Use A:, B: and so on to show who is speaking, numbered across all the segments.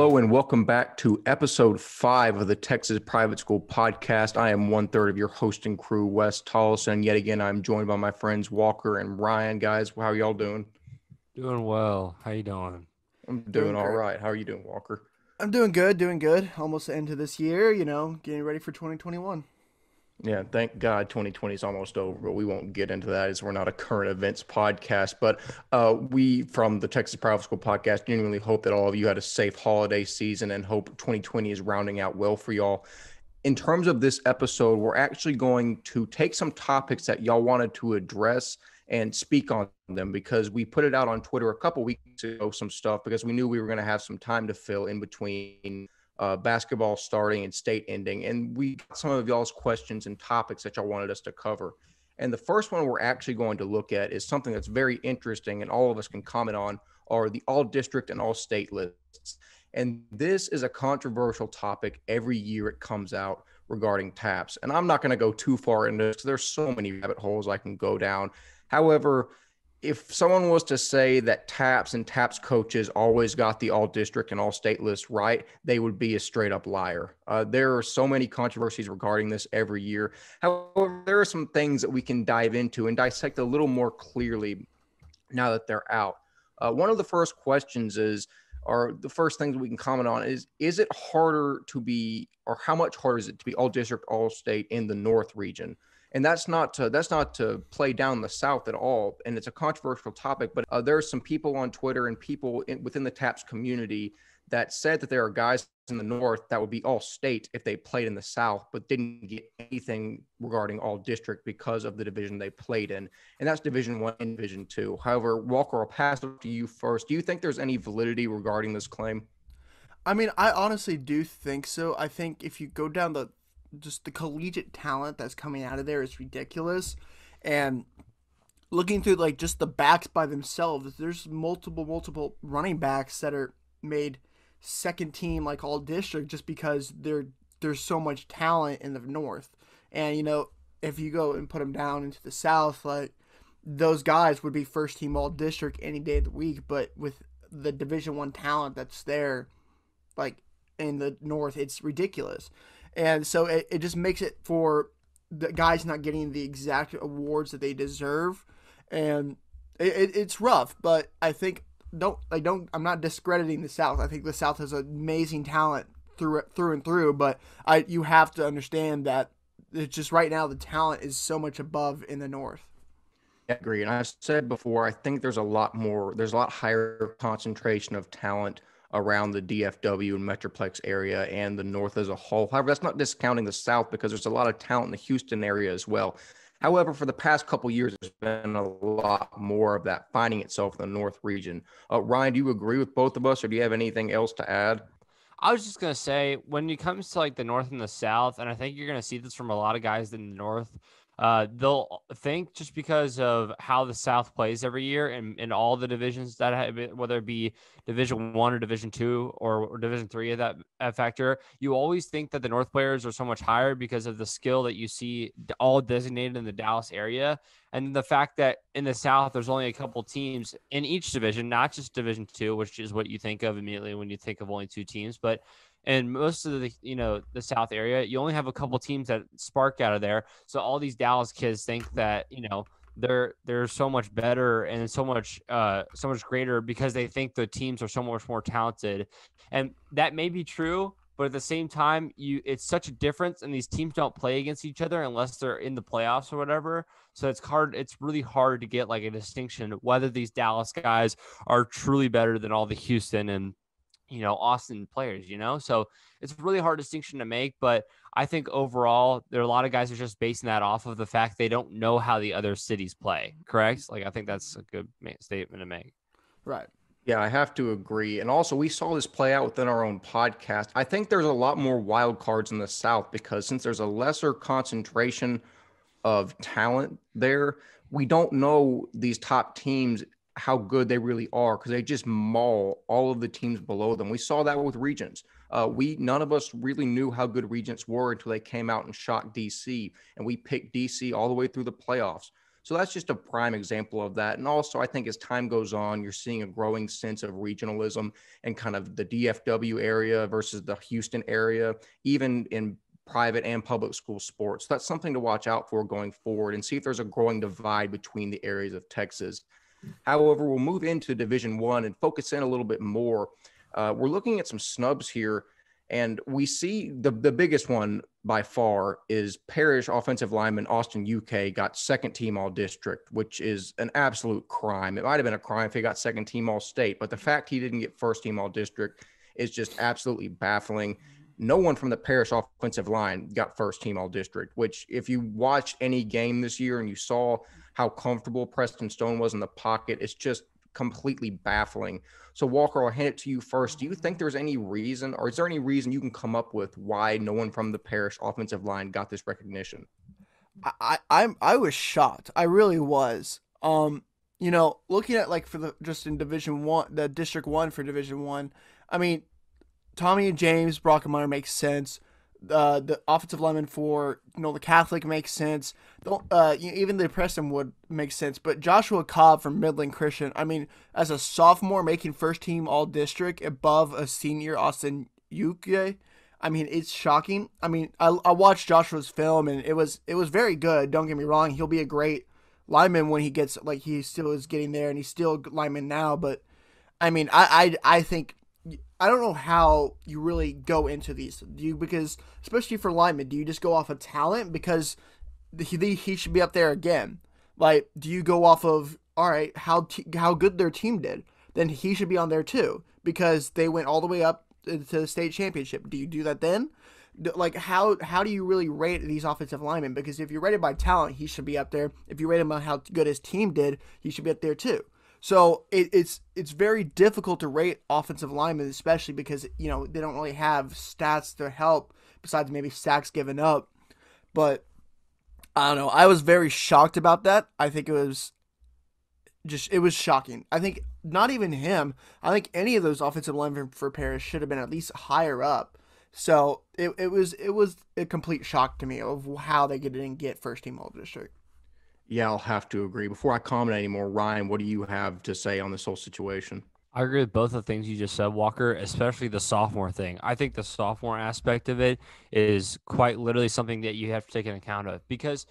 A: Hello and welcome back to episode five of the Texas Private School Podcast. I am one third of your hosting crew, Wes Tolleson. Yet again, I'm joined by my friends Walker and Ryan. Guys, how y'all doing?
B: Doing well. How you doing?
A: I'm doing, doing all right. How are you doing, Walker?
C: I'm doing good, doing good. Almost the end of this year, you know, getting ready for 2021.
A: Yeah, thank God 2020 is almost over, but we won't get into that as we're not a current events podcast. But uh, we, from the Texas Private School podcast, genuinely hope that all of you had a safe holiday season and hope 2020 is rounding out well for y'all. In terms of this episode, we're actually going to take some topics that y'all wanted to address and speak on them because we put it out on Twitter a couple weeks ago, some stuff because we knew we were going to have some time to fill in between uh, basketball starting and state ending. And we got some of y'all's questions and topics that y'all wanted us to cover. And the first one we're actually going to look at is something that's very interesting and all of us can comment on are the all district and all state lists. And this is a controversial topic every year it comes out regarding TAPPS. And I'm not going to go too far into this there's so many rabbit holes I can go down. However, if someone was to say that TAPPS and TAPPS coaches always got the all district and all state list right, they would be a straight up liar. Uh, there are so many controversies regarding this every year. However, there are some things that we can dive into and dissect a little more clearly now that they're out. Uh, one of the first questions is, or the first things we can comment on is, is it harder to be, or how much harder is it to be all district, all state in the North region? And that's not to that's not to play down the South at all. And it's a controversial topic, but uh, there are some people on Twitter and people in, within the TAPPS community that said that there are guys in the North that would be all state if they played in the South, but didn't get anything regarding all district because of the division they played in, and that's Division One and Division Two. However, Walker, I'll pass to you first. Do you think there's any validity regarding this claim?
C: I mean, I honestly do think so. I think if you go down the just the collegiate talent that's coming out of there is ridiculous. And looking through like just the backs by themselves, there's multiple, multiple running backs that are made second team like all district just because there there's so much talent in the north. And you know, if you go and put them down into the south, like those guys would be first team all district any day of the week. But with the Division One talent that's there, like in the north, it's ridiculous and so it, it just makes it for the guys not getting the exact awards that they deserve, and it, it, it's rough. But I think don't I don't I'm not discrediting the South. I think the South has amazing talent through through and through. But I you have to understand that it's just right now the talent is so much above in the North.
A: I agree, and I've said before I think there's a lot more. There's a lot higher concentration of talent around the DFW and Metroplex area and the North as a whole. However, that's not discounting the South because there's a lot of talent in the Houston area as well. However, for the past couple years, there's been a lot more of that finding itself in the North region. Uh, Ryan, do you agree with both of us, or do you have anything else to add?
B: I was just gonna say, when it comes to like the North and the South, and I think you're gonna see this from a lot of guys in the North uh, they'll think just because of how the South plays every year and in all the divisions that have, whether it be Division One or Division Two or, or Division Three of that, that factor, you always think that the North players are so much higher because of the skill that you see all designated in the Dallas area, and the fact that in the South there's only a couple teams in each division, not just Division Two, which is what you think of immediately when you think of only two teams, but and most of the you know the south area you only have a couple teams that spark out of there. So all these dallas kids think that you know they're they're so much better and so much uh so much greater because they think the teams are so much more talented. And that may be true but at the same time you it's such a difference and these teams don't play against each other unless they're in the playoffs or whatever. So it's hard it's really hard to get like a distinction whether these dallas guys are truly better than all the houston and you know, Austin players, you know? So it's a really hard distinction to make. But I think overall, there are a lot of guys who are just basing that off of the fact they don't know how the other cities play, correct? Like, I think that's a good statement to make.
C: Right.
A: Yeah, I have to agree. And also, we saw this play out within our own podcast. I think there's a lot more wild cards in the South because since there's a lesser concentration of talent there, we don't know these top teams how good they really are because they just maul all of the teams below them. We saw that with Regents. Uh, we none of us really knew how good Regents were until they came out and shocked DC, and we picked DC all the way through the playoffs. So that's just a prime example of that. And also, I think as time goes on, you're seeing a growing sense of regionalism and kind of the DFW area versus the Houston area, even in private and public school sports. That's something to watch out for going forward and see if there's a growing divide between the areas of Texas. However, we'll move into Division One and focus in a little bit more. Uh, we're looking at some snubs here and we see the, the biggest one by far is Parish offensive lineman Austin UK got second team all district, which is an absolute crime. It might have been a crime if he got second team all state, but the fact he didn't get first team all district is just absolutely baffling. No one from the parish offensive line got first team all district, which, if you watched any game this year and you saw how comfortable Preston Stone was in the pocket, it's just completely baffling. So, Walker, I'll hand it to you first. Do you think there's any reason, or is there any reason you can come up with why no one from the Parish offensive line got this recognition?
C: I, I I was shocked. I really was. Um, you know, looking at like for the just in Division One, the District One for Division One. I mean, Tommy and James Brockermeyer makes sense uh, the offensive lineman for you know the Catholic makes sense. Don't uh, even the Preston would make sense. But Joshua Cobb from Midland Christian, I mean, as a sophomore making first team All District above a senior Austin Yuke, I mean, it's shocking. I mean, I, I watched Joshua's film and it was it was very good. Don't get me wrong; he'll be a great lineman when he gets like he still is getting there and he's still lineman now. But I mean, I I, I think I don't know how you really go into these. Do you because especially for linemen, do you just go off of talent because he he should be up there again? Like, do you go off of all right how how good their team did? Then he should be on there too because they went all the way up to the state championship. Do you do that then? Like how how do you really rate these offensive linemen? Because if you rate rated by talent, he should be up there. If you rate him on how good his team did, he should be up there too. So it, it's it's very difficult to rate offensive linemen, especially because you know they don't really have stats to help besides maybe sacks given up. But I don't know. I was very shocked about that. I think it was just it was shocking. I think not even him. I think any of those offensive linemen for Parish should have been at least higher up. So it, it was it was a complete shock to me of how they didn't get first team all district.
A: Yeah, I'll have to agree. Before I comment anymore, Ryan, what do you have to say on this whole situation?
B: I agree with both the things you just said, Walker, especially the sophomore thing. I think the sophomore aspect of it is quite literally something that you have to take into account of because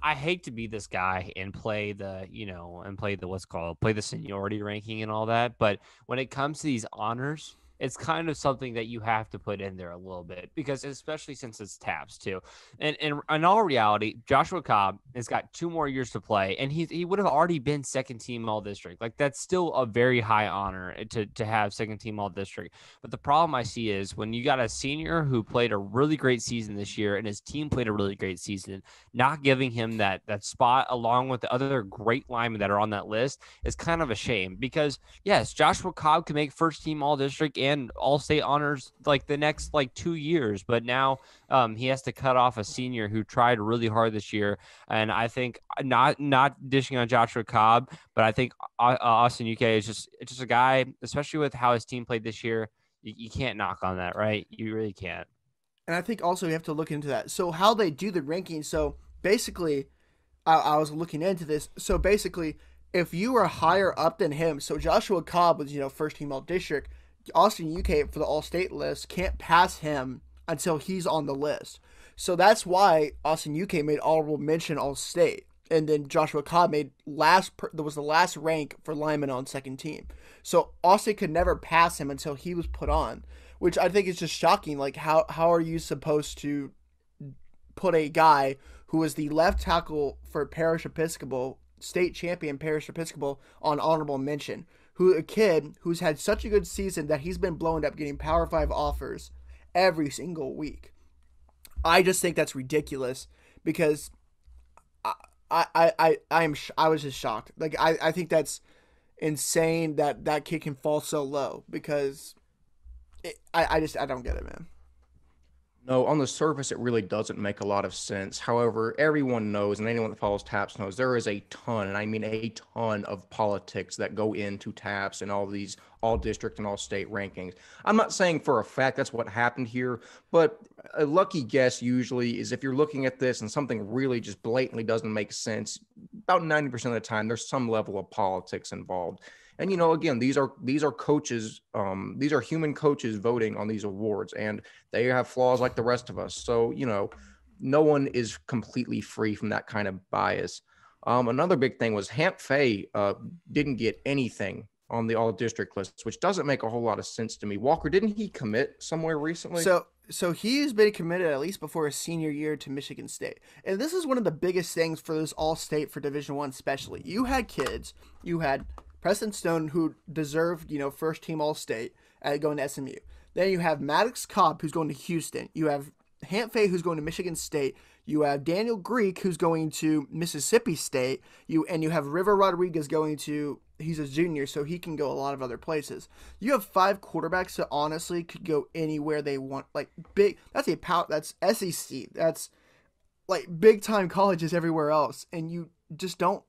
B: I hate to be this guy and play the, you know, and play the what's called play the seniority ranking and all that. But when it comes to these honors, it's kind of something that you have to put in there a little bit because especially since it's TAPPS too. And, and in all reality, Joshua Cobb has got two more years to play and he, he would have already been second team all district. Like that's still a very high honor eh, to, to have second team all district. But the problem I see is when you got a senior who played a really great season this year and his team played a really great season, not giving him that, that spot along with the other great linemen that are on that list is kind of a shame because yes, Joshua Cobb can make first team all district all state honors like the next like two years. But now um, he has to cut off a senior who tried really hard this year. And I think uh, not not dishing on Joshua Cobb, but I think uh, uh Austin UK is just it's just a guy, especially with how his team played this year. You, you can't knock on that, right? You really can't.
C: And I think also you have to look into that. So how they do the ranking. So basically, I, I was looking into this. So basically, if you are higher up than him, so Joshua Cobb was, you know, first team all district, Austin UK for the All State list can't pass him until he's on the list. So that's why Austin UK made honorable mention All State, and then Joshua Cobb made last. That was the last rank for lineman on second team. So Austin could never pass him until he was put on, which I think is just shocking. Like how how are you supposed to put a guy who is the left tackle for Parish Episcopal state champion Parish Episcopal on honorable mention? Who a kid who's had such a good season that he's been blown up getting Power Five offers every single week. I just think that's ridiculous because I I I I am sh- I was just shocked. Like I I think that's insane that that kid can fall so low because it, I I just I don't get it, man.
A: No, on the surface, it really doesn't make a lot of sense. However, everyone knows, and anyone that follows TAPPS knows, there is a ton, and I mean a ton of politics that go into TAPPS and all these all district and all state rankings. I'm not saying for a fact that's what happened here, but a lucky guess usually is if you're looking at this and something really just blatantly doesn't make sense, about 90% of the time, there's some level of politics involved and you know again these are these are coaches um, these are human coaches voting on these awards and they have flaws like the rest of us. So you know no one is completely free from that kind of bias. Um, another big thing was hamp fay uh, didn't get anything on the all district list which doesn't make a whole lot of sense to me. Walker didn't he commit somewhere recently?
C: So so he's been committed at least before his senior year to Michigan State, and this is one of the biggest things for this All State for Division One, especially. You had kids, you had Preston Stone, who deserved, you know, first team All State, uh, going to SMU. Then you have Maddox Cobb, who's going to Houston. You have Hamp Fay, who's going to Michigan State. You have Daniel Greek, who's going to Mississippi State. You and you have River Rodriguez going to. He's a junior, so he can go a lot of other places. You have five quarterbacks that honestly could go anywhere they want. Like big, that's a power. That's SEC. That's like big time colleges everywhere else, and you just don't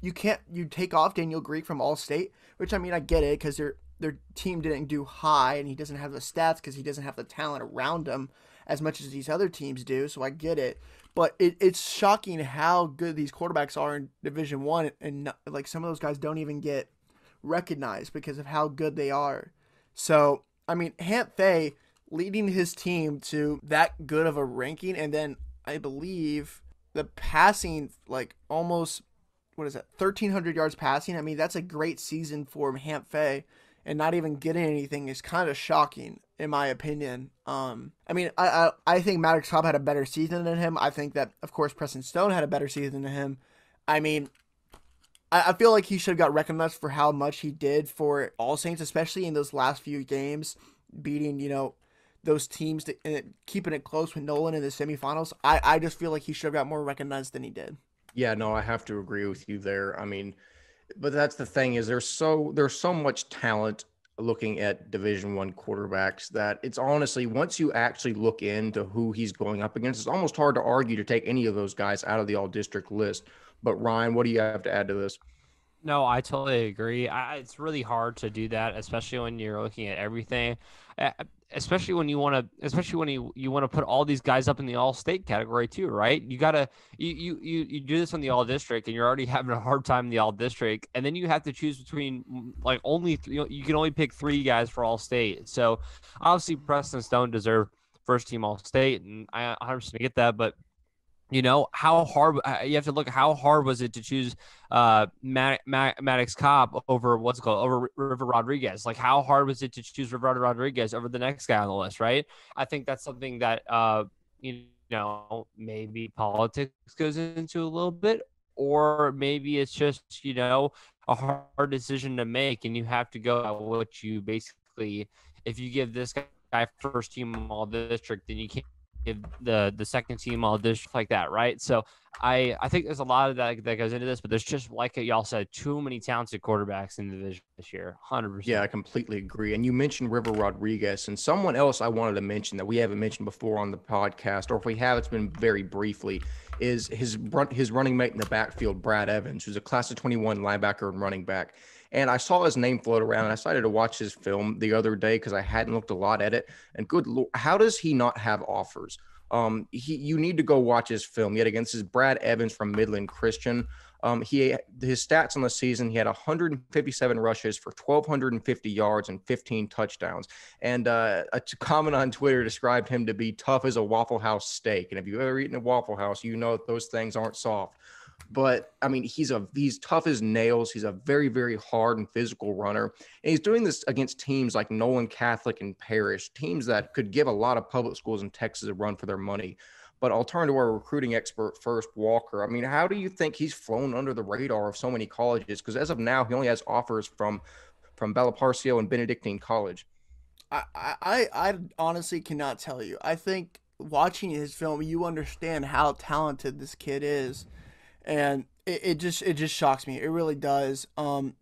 C: you can't you take off Daniel Greek from All State, which I mean I get it because their their team didn't do high and he doesn't have the stats because he doesn't have the talent around him as much as these other teams do. So I get it, but it, it's shocking how good these quarterbacks are in Division One, and, like some of those guys don't even get recognized because of how good they are. So I mean, Hamp Fay leading his team to that good of a ranking, and then I believe the passing like almost what is it, 1,300 yards passing. I mean, that's a great season for Hamp and not even getting anything is kind of shocking, in my opinion. Um, I mean, I, I, I think Maddox Cobb had a better season than him. I think that, of course, Preston Stone had a better season than him. I mean, I, I feel like he should have got recognized for how much he did for All Saints, especially in those last few games, beating, you know, those teams, to, and keeping it close with Nolan in the semifinals. I, I just feel like he should have got more recognized than he did.
A: Yeah, no, I have to agree with you there. I mean, but that's the thing is there's so there's so much talent looking at division one quarterbacks that it's honestly once you actually look into who he's going up against it's almost hard to argue to take any of those guys out of the all district list but ryan what do you have to add to this
B: no i totally agree. I, it's really hard to do that especially when you're looking at everything especially when you want to especially when you you want to put all these guys up in the all state category too right? You gotta you, you you you do this on the all district and you're already having a hard time in the all district and then you have to choose between mm, like only you, know, you can only pick three guys for all state. So obviously preston stone deserve first team all state and i 100% get that but you know how hard uh, you have to look how hard was it to choose uh Maddox Cobb over what's called over River Rodriguez? Like how hard was it to choose River Rodriguez over the next guy on the list right? I think that's something that uh you know maybe politics goes into a little bit or maybe it's just you know a hard decision to make and you have to go at what you basically if you give this guy first team all district then you can't the the second team all this like that, right? So I I think there's a lot of that that goes into this, but there's just like y'all said, too many talented quarterbacks in the division this year. Hundred percent.
A: Yeah, I completely agree. And you mentioned River Rodriguez, and someone else I wanted to mention that we haven't mentioned before on the podcast, or if we have, it's been very briefly. Is his run his running mate in the backfield, Brad Evans, who's a class of 21 linebacker and running back. And I saw his name float around and I decided to watch his film the other day because I hadn't looked a lot at it. And good Lord, how does he not have offers? Um, he, you need to go watch his film yet against his Brad Evans from Midland Christian. Um, he his stats on the season, he had 157 rushes for 1,250 yards and 15 touchdowns. And uh, a comment on Twitter described him to be tough as a Waffle House steak. And if you've ever eaten a Waffle House, you know those things aren't soft. But I mean, he's a he's tough as nails. He's a very very hard and physical runner, and he's doing this against teams like Nolan Catholic and Parish, teams that could give a lot of public schools in Texas a run for their money. But I'll turn to our recruiting expert first, Walker. I mean, how do you think he's flown under the radar of so many colleges? Because as of now, he only has offers from from Bella Parcio and Benedictine College.
C: I, I I honestly cannot tell you. I think watching his film, you understand how talented this kid is and it, it just it just shocks me. It really does. Um,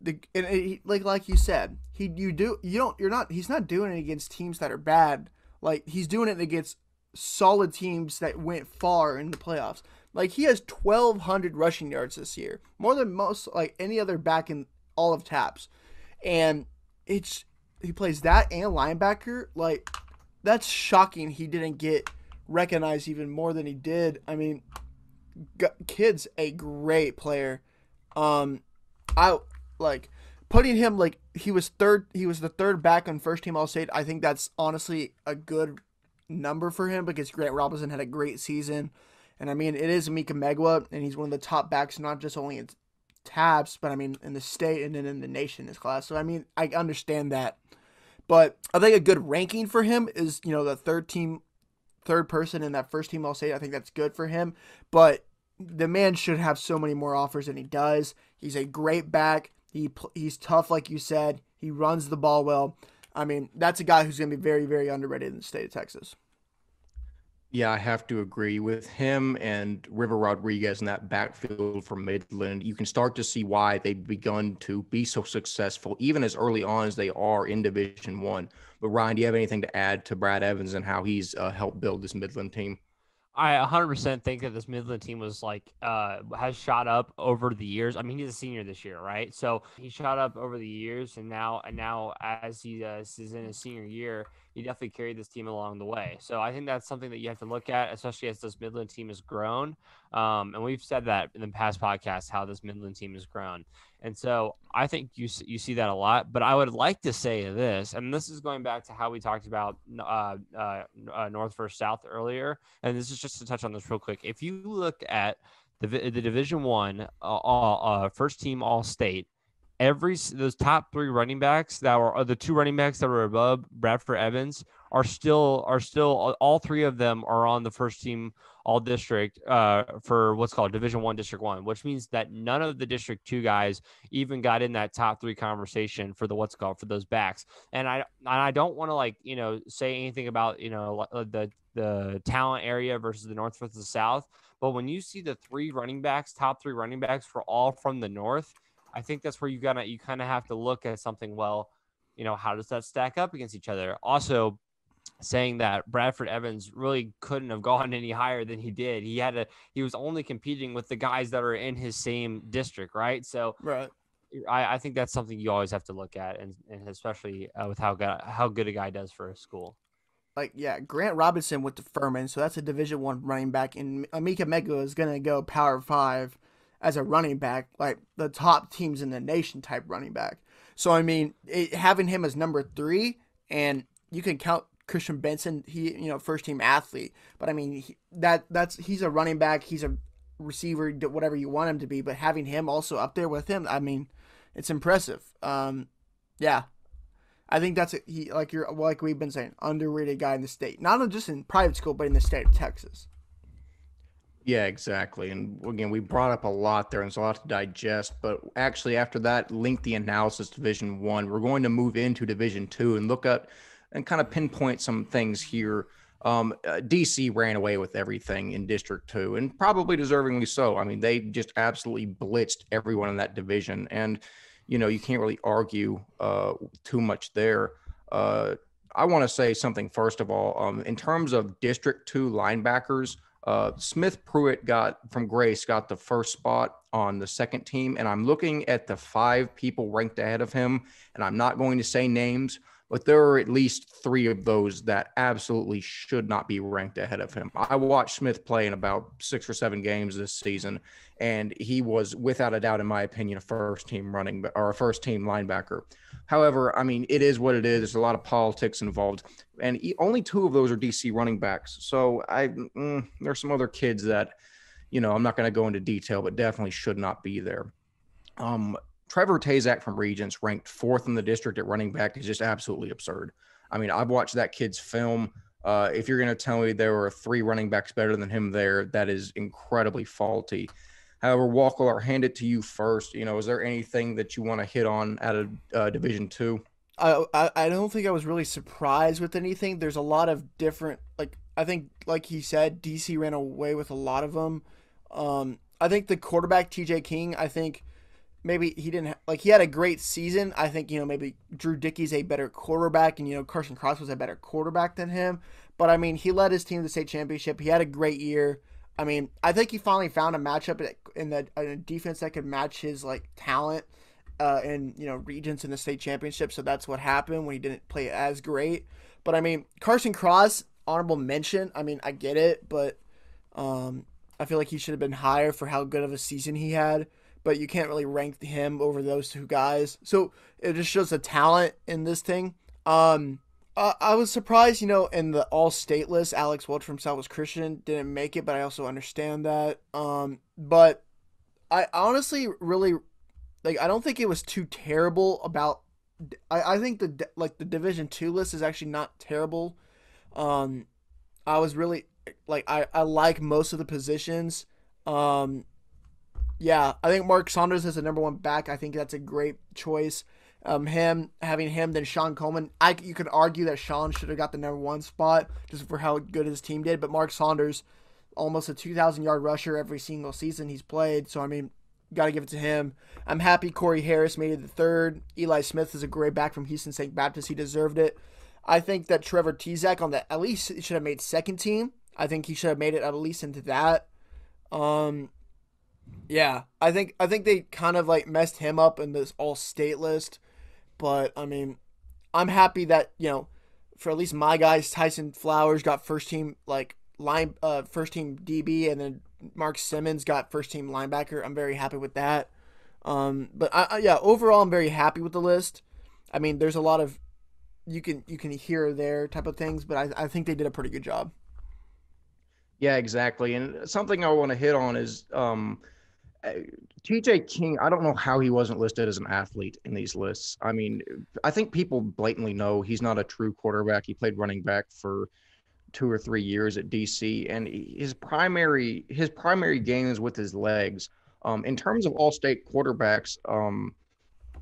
C: the and it, like like you said, he you do you don't you're not he's not doing it against teams that are bad Like he's doing it against solid teams that went far in the playoffs. Like he has 1200 rushing yards this year, more than most like any other back in all of TAPPS. And it's he plays that and linebacker. Like that's shocking he didn't get recognized even more than he did. I mean, kid's a great player. Um I like putting him like he was third he was the third back on first team all state. I think that's honestly a good number for him because Grant Robinson had a great season. And I mean, it is Emeka Megwa, and he's one of the top backs, not just only in TAPPS, but I mean, in the state and then in the nation, this class. So, I mean, I understand that. But I think a good ranking for him is, you know, the third team, third person in that first team All State. I think that's good for him. But the man should have so many more offers than he does. He's a great back. He he's tough, like you said. He runs the ball well. I mean, that's a guy who's going to be very, very underrated in the state of Texas.
A: Yeah, I have to agree with him and River Rodriguez in that backfield for Midland. You can start to see why they've begun to be so successful, even as early on as they are in Division One. But Ryan, do you have anything to add to Brad Evans and how he's uh, helped build this Midland team?
B: I 100% think that this Midland team was like uh, has shot up over the years. I mean, he's a senior this year, right? So he shot up over the years, and now and now as he uh, is in his senior year, he definitely carried this team along the way. So I think that's something that you have to look at, especially as this Midland team has grown. Um, and we've said that in the past podcast how this Midland team has grown. And so I think you you see that a lot. But I would like to say this, and this is going back to how we talked about uh, uh, uh, North versus South earlier. And this is just to touch on this real quick. If you look at the, the Division One uh, uh, first team All State, every those top three running backs that were uh, the two running backs that were above Bradford Evans are still are still all three of them are on the first team all district uh, for what's called division one district one which means that none of the district two guys even got in that top three conversation for the what's called for those backs. And i and i don't want to like you know say anything about you know uh, the the talent area versus the north versus the south but when you see the three running backs top three running backs for all from the north i think that's where you gotta you kind of have to look at something well you know how does that stack up against each other also saying that Bradford Evans really couldn't have gone any higher than he did. He had a he was only competing with the guys that are in his same district, right? So
C: right.
B: I, I think that's something you always have to look at, and, and especially uh, with how good how good a guy does for a school.
C: Like yeah, Grant Robinson went to Furman, so that's a Division One running back, and Emeka Megwa is gonna go Power Five as a running back, like the top teams in the nation type running back. So I mean, it, having him as number three, and you can count Christian Benson, he you know first team athlete, but I mean he, that that's he's a running back, he's a receiver, whatever you want him to be, but having him also up there with him, I mean, it's impressive. Um, yeah, I think that's a, he like you're like we've been saying underrated guy in the state, not just in private school, but in the state of Texas.
A: Yeah, exactly. And again, we brought up a lot there, and it's a lot to digest. But actually, after that lengthy analysis, Division One, we're going to move into Division Two and look at and kind of pinpoint some things here. Um, uh, DC ran away with everything in District 2, and probably deservingly so. I mean, they just absolutely blitzed everyone in that division. And, you know, you can't really argue uh, too much there. Uh, I want to say something first of all. Um, in terms of District 2 linebackers, uh, Smith Pruitt got from Grace got the first spot on the second team, and I'm looking at the five people ranked ahead of him, and I'm not going to say names, but there are at least three of those that absolutely should not be ranked ahead of him. I watched Smith play in about six or seven games this season, and he was, without a doubt, in my opinion, a first team running or a first team linebacker. However, I mean, it is what it is. There's a lot of politics involved, and only two of those are DC running backs. So I, mm, there's some other kids that, you know, I'm not going to go into detail, but definitely should not be there. Um, Trevor Tazak from Regents, ranked fourth in the district at running back, is just absolutely absurd. I mean, I've watched that kid's film. Uh, if you're going to tell me there were three running backs better than him there, that is incredibly faulty. However, Walker, I'll hand it to you first. You know, is there anything that you want to hit on out of uh, Division Two?
C: I, I I don't think I was really surprised with anything. There's a lot of different, like I think, like he said, DC ran away with a lot of them. Um, I think the quarterback T.J. King, I think maybe he didn't ha- like he had a great season. I think you know maybe Drew Dickey's a better quarterback, and you know Carson Cross was a better quarterback than him. But I mean, he led his team to the state championship. He had a great year. I mean, I think he finally found a matchup in the in a defense that could match his like talent uh, in you know Regents in the state championship. So that's what happened when he didn't play as great. But I mean, Carson Cross, honorable mention. I mean, I get it, but um, I feel like he should have been higher for how good of a season he had. But you can't really rank him over those two guys. So it just shows the talent in this thing. Um, I was surprised, you know, in the all state list, Alex Welch from Southwest Christian didn't make it, but I also understand that. Um, but I honestly really like. I don't think it was too terrible about. I, I think the like the Division Two list is actually not terrible. Um, I was really like I I like most of the positions. Um, yeah, I think Mark Saunders is the number one back. I think that's a great choice um, him having him than Sean Coleman. I you could argue that Sean should have got the number one spot just for how good his team did, but Mark Saunders, almost a two thousand yard rusher every single season he's played. So I mean, got to give it to him. I'm happy Corey Harris made it the third. Eli Smith is a great back from Houston St. Baptist. He deserved it. I think that Trevor Tezak on the at least should have made second team. I think he should have made it at least into that. Um, yeah, I think I think they kind of like messed him up in this all state list. But I mean, I'm happy that you know, for at least my guys, Tyson Flowers got first team like line uh first team DB, and then Mark Simmons got first team linebacker. I'm very happy with that. Um, but I, I, yeah, overall, I'm very happy with the list. I mean, there's a lot of you can you can hear there type of things, but I, I think they did a pretty good job.
A: Yeah, exactly. And something I want to hit on is um, TJ King, I don't know how he wasn't listed as an athlete in these lists. I mean, I think people blatantly know he's not a true quarterback. He played running back for two or three years at DC, and his primary his primary game is with his legs. Um, in terms of all state quarterbacks, um,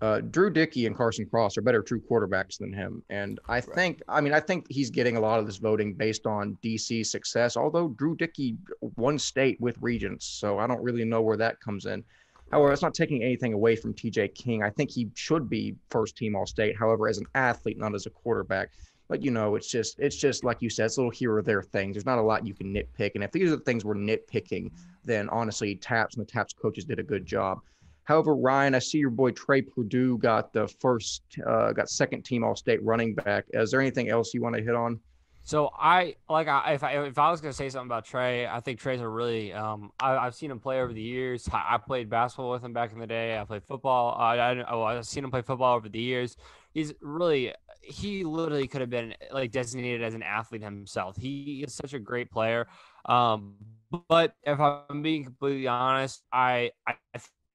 A: uh, Drew Dickey and Carson Cross are better true quarterbacks than him. And I think, I mean, I think he's getting a lot of this voting based on DC success, although Drew Dickey won state with Regents. So I don't really know where that comes in. However, it's not taking anything away from TJ King. I think he should be first team all state. However, as an athlete, not as a quarterback. But you know, it's just it's just like you said, it's a little here or there things. There's not a lot you can nitpick. And if these are the things we're nitpicking, then honestly, TAPPS and the TAPPS coaches did a good job. However, Ryan, I see your boy Trey Purdue got the first, uh, got second team All State running back. Is there anything else you want to hit on?
B: So I like I, if I if I was gonna say something about Trey, I think Trey's a really um I, have seen him play over the years. I, I, played basketball with him back in the day. I played football. I, I oh, I've seen him play football over the years. He's really he literally could have been like designated as an athlete himself. He is such a great player. Um, but if I'm being completely honest, I I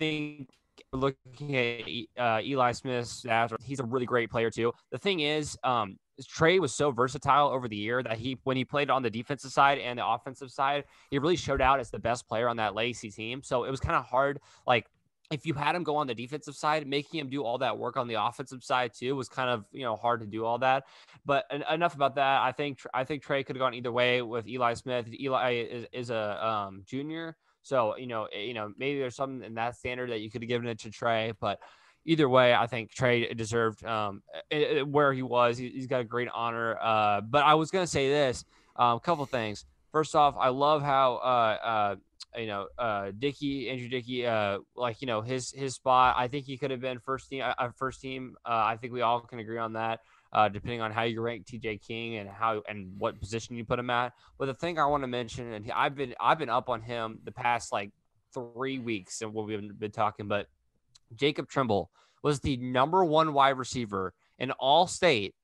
B: think looking at uh, Eli stats, he's a really great player too. The thing is, um, Trey was so versatile over the year that he, when he played on the defensive side and the offensive side, he really showed out as the best player on that Lacey team. So it was kind of hard, like if you had him go on the defensive side, making him do all that work on the offensive side too was kind of you know hard to do all that. But enough about that. I think I think Trey could have gone either way with Eli Smith. Eli is, is a um, junior, so you know, eh, you know, maybe there's something in that standard that you could have given it to Trey, but either way, I think Trey deserved um, eh, eh, where he was. He, has got a great honor. Uh, but I was gonna say this, a um, couple things. First off, I love how uh, uh, you know uh, Dickey, Andrew Dickey, uh, like you know his his spot. I think he could have been first team. Uh, first team. Uh, I think we all can agree on that uh, depending on how you rank TJ King and how and what position you put him at. But the thing I want to mention, and I've been I've been up on him the past like three weeks and what we've been talking, but Jacob Trimble was the number one wide receiver in all state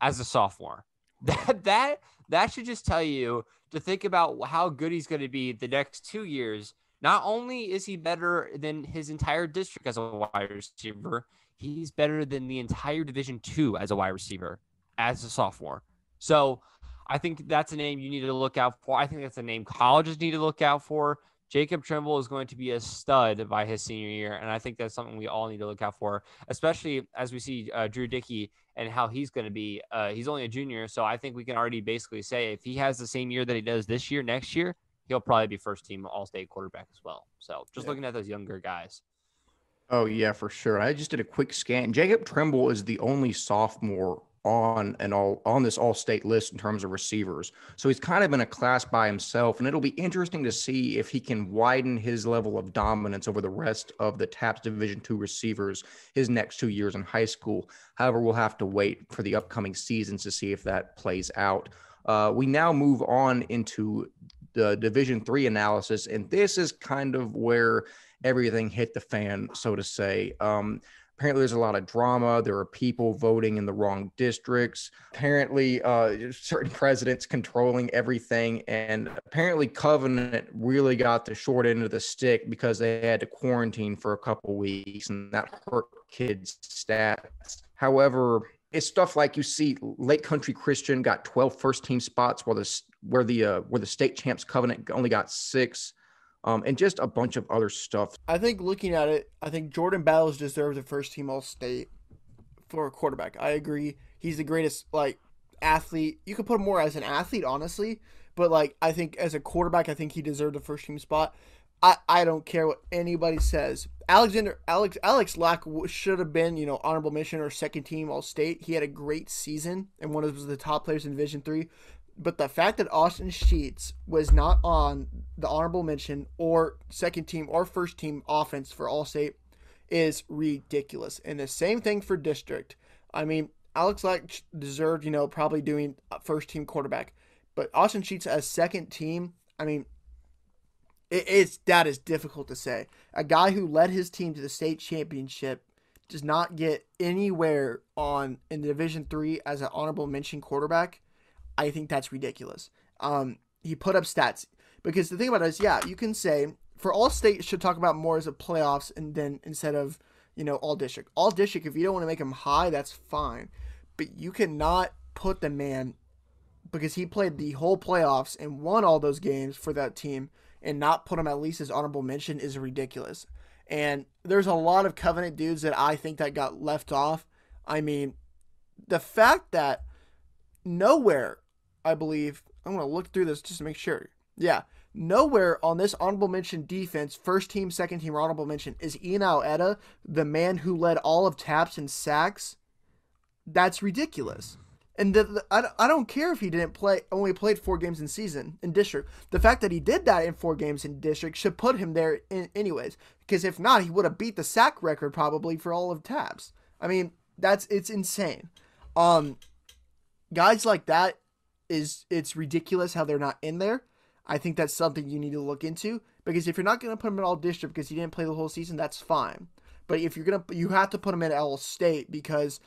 B: as a sophomore. That that that should just tell you to think about how good he's going to be the next two years. Not only is he better than his entire district as a wide receiver, he's better than the entire Division Two as a wide receiver as a sophomore. So I think that's a name you need to look out for. I think that's a name colleges need to look out for. Jacob Trimble is going to be a stud by his senior year, and I think that's something we all need to look out for, especially as we see uh, Drew Dickey and how he's going to be. Uh, he's only a junior, so I think we can already basically say if he has the same year that he does this year, next year, he'll probably be first team All State quarterback as well. So just yeah. looking at those younger guys.
A: Oh yeah, for sure. I just did a quick scan. Jacob Trimble is the only sophomore on an all on this all state list in terms of receivers. So he's kind of in a class by himself, and it'll be interesting to see if he can widen his level of dominance over the rest of the TAPPS Division two receivers his next two years in high school. However, we'll have to wait for the upcoming seasons to see if that plays out. Uh, we now move on into the Division three analysis, and this is kind of where everything hit the fan, so to say. Um, apparently there's a lot of drama. There are people voting in the wrong districts. Apparently uh, certain presidents controlling everything and apparently covenant really got the short end of the stick because they had to quarantine for a couple weeks and that hurt kids stats. However it's stuff like you see lake country christian got 12 first team spots while the where the uh, where the state champs covenant only got six um, and just a bunch of other stuff.
C: I think looking at it, I think Jordan Battles deserves a first team All State for a quarterback. I agree. He's the greatest like athlete. You could put him more as an athlete, honestly, but like I think as a quarterback, I think he deserved a first team spot. I, I don't care what anybody says. Alexander Alex Alex Lack should have been you know honorable mention or second team All State. He had a great season and one of the top players in Division three. But the fact that Austin Sheets was not on the honorable mention or second team or first team offense for All State is ridiculous. And the same thing for district. I mean, Alex Lack deserved, you know, probably doing first team quarterback. But Austin Sheets as second team, I mean, it, it's that is difficult to say. A guy who led his team to the state championship does not get anywhere on in Division three as an honorable mention quarterback I think that's ridiculous. Um, he put up stats because the thing about it is, yeah, you can say for all state should talk about more as a playoffs and then instead of you know all district. All district, if you don't want to make him high, that's fine, but you cannot put the man because he played the whole playoffs and won all those games for that team and not put him at least as honorable mention is ridiculous. And there's a lot of covenant dudes that I think that got left off. I mean, the fact that nowhere I believe. I'm going to look through this just to make sure. Yeah. Nowhere on this honorable mention defense, first team, second team, or honorable mention, is Ian Aletta the man who led all of TAPPS and sacks. That's ridiculous. And the, the, I, I don't care if he didn't play, only played four games in season in district. The fact that he did that in four games in district should put him there in, anyways. Because if not, he would have beat the sack record probably for all of TAPPS. I mean, that's it's insane. Um, guys like that is it's ridiculous how they're not in there. I think that's something you need to look into because if you're not going to put him in all district because he didn't play the whole season, that's fine. But if you're gonna, you have to put him in All State because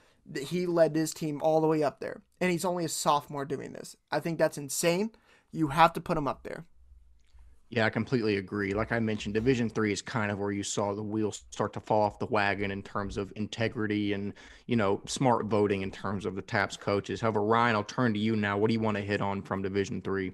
C: he led his team all the way up there, and he's only a sophomore doing this. I think that's insane. You have to put him up there.
A: Yeah, I completely agree. Like I mentioned, Division Three is kind of where you saw the wheels start to fall off the wagon in terms of integrity and you know smart voting in terms of the TAPPS coaches. However, Ryan, I'll turn to you now. What do you want to hit on from Division Three?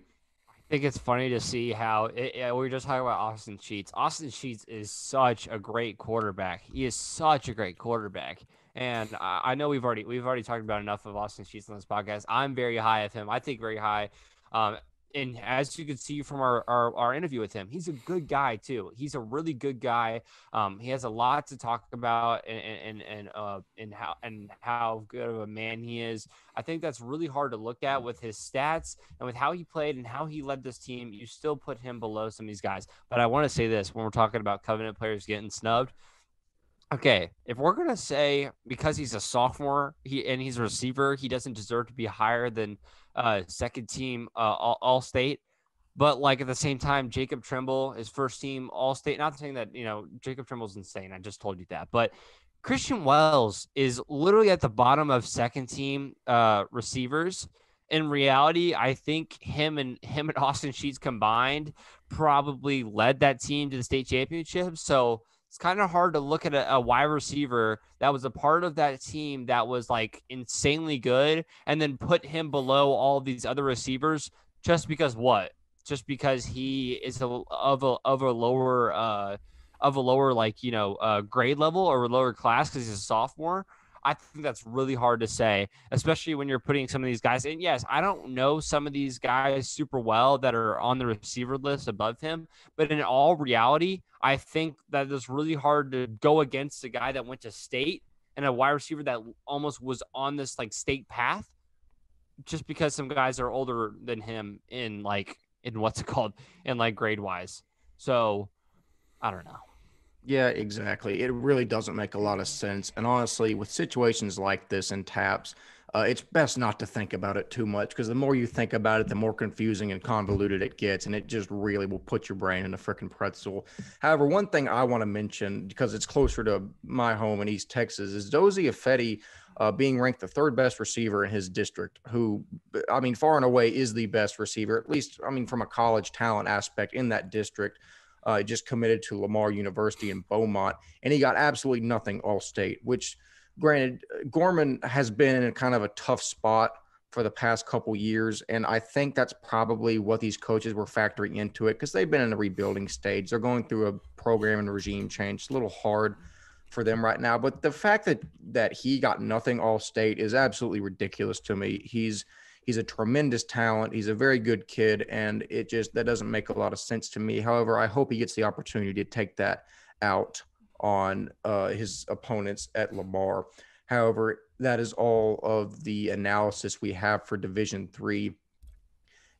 B: I think it's funny to see how it, we were just talking about Austin Sheets. Austin Sheets is such a great quarterback. He is such a great quarterback. And I know we've already we've already talked about enough of Austin Sheets on this podcast. I'm very high of him. I think very high. Um, and as you can see from our, our, our interview with him, he's a good guy too. He's a really good guy. Um, he has a lot to talk about and and and uh and how and how good of a man he is. I think that's really hard to look at with his stats and with how he played and how he led this team. You still put him below some of these guys. But I want to say this when we're talking about Covenant players getting snubbed. Okay, if we're gonna say because he's a sophomore, he and he's a receiver, he doesn't deserve to be higher than uh, second team uh, all, state. But like at the same time, Jacob Trimble, is first team all state. Not saying that, you know, Jacob Trimble's insane. I just told you that. But Christian Wells is literally at the bottom of second team uh, receivers. In reality, I think him and him and Austin Sheets combined probably led that team to the state championship. So it's kind of hard to look at a, a, wide receiver that was a part of that team that was like insanely good and then put him below all these other receivers just because what? Just because he is a, of a of a lower uh of a lower like you know uh grade level or a lower class because he's a sophomore. I think that's really hard to say, especially when you're putting some of these guys. And yes, I don't know some of these guys super well that are on the receiver list above him, but in all reality, I think that it's really hard to go against a guy that went to state and a wide receiver that almost was on this like state path just because some guys are older than him in like in what's it called in like grade wise. So I don't know.
A: Yeah, exactly. It really doesn't make a lot of sense. And honestly, with situations like this in TAPPS, uh, it's best not to think about it too much because the more you think about it, the more confusing and convoluted it gets. And it just really will put your brain in a freaking pretzel. However, one thing I want to mention because it's closer to my home in East Texas is Dozy Ifedi uh, being ranked the third best receiver in his district, who, I mean, far and away is the best receiver, at least, I mean, from a college talent aspect in that district. Uh, just committed to Lamar University in Beaumont, and he got absolutely nothing all state, which, granted, Gorman has been in kind of a tough spot for the past couple years. And I think that's probably what these coaches were factoring into it because they've been in a rebuilding stage. They're going through a program and regime change. It's a little hard for them right now. But the fact that that he got nothing all state is absolutely ridiculous to me. He's he's a tremendous talent. He's a very good kid, and it just that doesn't make a lot of sense to me. However, I hope he gets the opportunity to take that out on uh, his opponents at Lamar. However, that is all of the analysis we have for Division Three.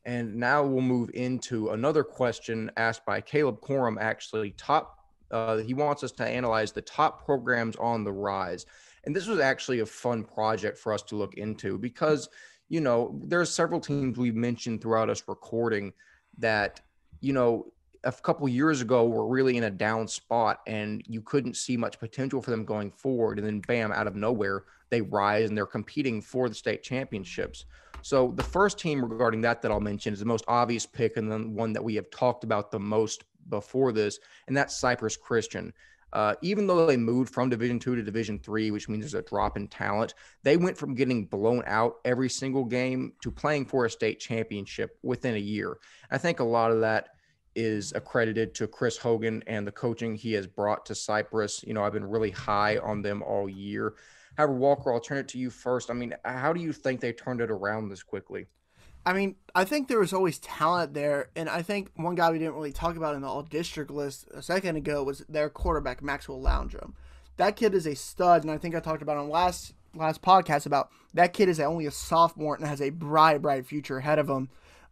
A: And now we'll move into another question asked by Caleb Corum, actually top uh, he wants us to analyze the top programs on the rise. And this was actually a fun project for us to look into because, you know, there are several teams we've mentioned throughout us recording that, you know, a couple years ago were really in a down spot and you couldn't see much potential for them going forward. And then, bam, out of nowhere, they rise and they're competing for the state championships. So, the first team regarding that that I'll mention is the most obvious pick and then one that we have talked about the most before this, and that's Cypress Christian. Uh, even though they moved from Division Two to Division Three, which means there's a drop in talent, they went from getting blown out every single game to playing for a state championship within a year. I think a lot of that is accredited to Chris Hogan and the coaching he has brought to Cypress. You know, I've been really high on them all year. However, Walker, I'll turn it to you first. I mean, how do you think they turned it around this quickly?
C: I mean, I think there was always talent there, and I think one guy we didn't really talk about in the all district list a second ago was their quarterback Maxwell Loundrum. That kid is a stud, and I think I talked about on last last podcast about that kid is only a sophomore and has a bright, bright future ahead of him.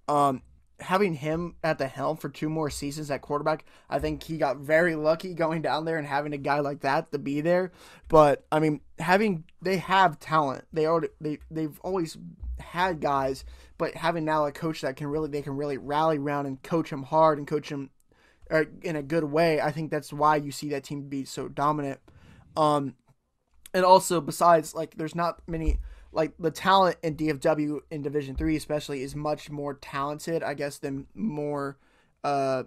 C: Um, having him at the helm for two more seasons at quarterback, I think he got very lucky going down there and having a guy like that to be there. But I mean, having they have talent. They already they they've always had guys but having now a coach that can really they can really rally around and coach him hard and coach him uh, in a good way, I think that's why you see that team be so dominant. Um, and also besides like there's not many like the talent in DFW in Division Three especially is much more talented, I guess, than more uh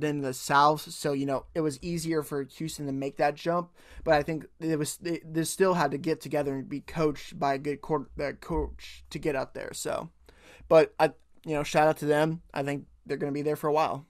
C: than the South. So you know it was easier for Houston to make that jump, but I think it was they, they still had to get together and be coached by a good court, uh, coach to get up there. So but I, you know, shout out to them. I think they're going to be there for a while.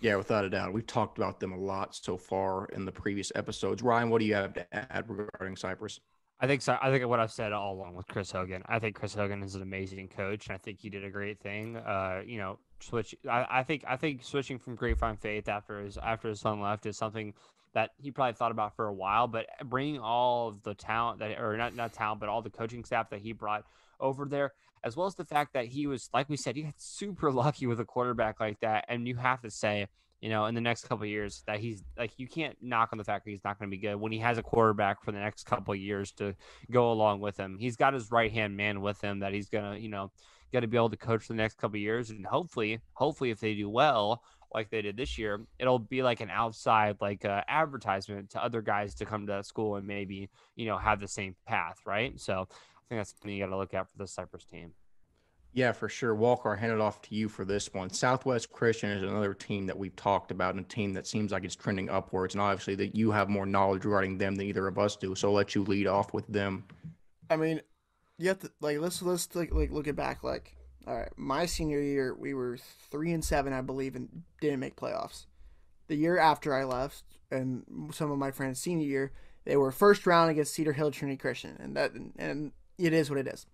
A: Yeah, without a doubt. We've talked about them a lot so far in the previous episodes. Ryan, what do you have to add regarding Cypress?
B: I think so. I think what I've said all along with Chris Hogan. I think Chris Hogan is an amazing coach, and I think he did a great thing. Uh, you know, switch. I, I think I think switching from Grapevine Faith after his after his son left is something that he probably thought about for a while. But bringing all of the talent that, or not not talent, but all the coaching staff that he brought over there, as well as the fact that he was, like we said, he got super lucky with a quarterback like that. And you have to say, you know, in the next couple years that he's like, you can't knock on the fact that he's not going to be good when he has a quarterback for the next couple years to go along with him. He's got his right hand man with him that he's going to, you know, got to be able to coach for the next couple years. And hopefully, hopefully, if they do well, like they did this year, it'll be like an outside like uh, advertisement to other guys to come to that school and maybe you know have the same path, right? So I think that's something you got to look at for the Cypress team.
A: Yeah, for sure. Walker, I hand it off to you for this one. Southwest Christian is another team that we've talked about, and a team that seems like it's trending upwards. And obviously, that you have more knowledge regarding them than either of us do. So I'll let you lead off with them.
C: I mean, you have to like let's let's like, like look it back. Like, all right, my senior year we were three and seven, I believe, and didn't make playoffs. The year after I left, and some of my friends' senior year, They were first round against Cedar Hill Trinity Christian, and that and it is what it is.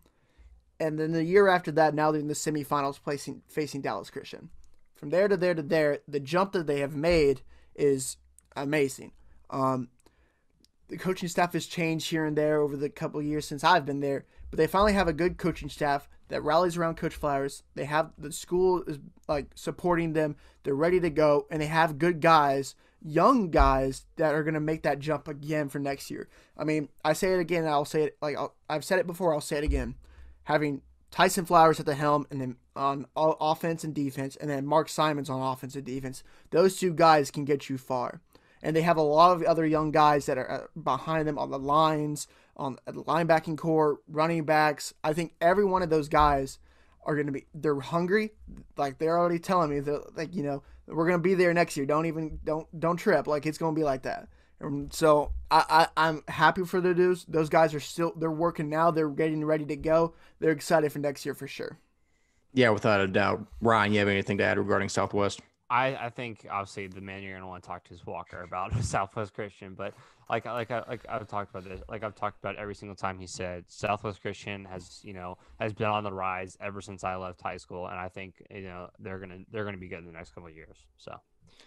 C: And then the year after that, now they're in the semifinals, placing facing Dallas Christian. From there to there to there, the jump that they have made is amazing. Um, the coaching staff has changed here and there over the couple years since I've been there, but they finally have a good coaching staff that rallies around Coach Flowers. They have the school is like supporting them. They're ready to go, and they have good guys, young guys that are going to make that jump again for next year. I mean, I say it again. I'll say it like i have said it before. I'll say it again. Having Tyson Flowers at the helm, and then on offense and defense, and then Mark Simmons on offense and defense. Those two guys can get you far. And they have a lot of other young guys that are uh, behind them on the lines, on the linebacking core, running backs. I think every one of those guys are going to be they're hungry. Like they're already telling me that like you know we're going to be there next year. Don't even don't don't trip. Like it's going to be like that. And so I, I i'm happy for the dudes. Those guys are still they're working now. They're getting ready to go. They're excited for next year for sure.
A: Yeah without a doubt. Ryan you have anything to add regarding southwest
B: I, I think obviously the man you're gonna want to talk to is Walker about Southwest Christian, but like like I like I've talked about this, like I've talked about every single time he said Southwest Christian has you know has been on the rise ever since I left high school, and I think you know they're gonna they're gonna be good in the next couple of years. So.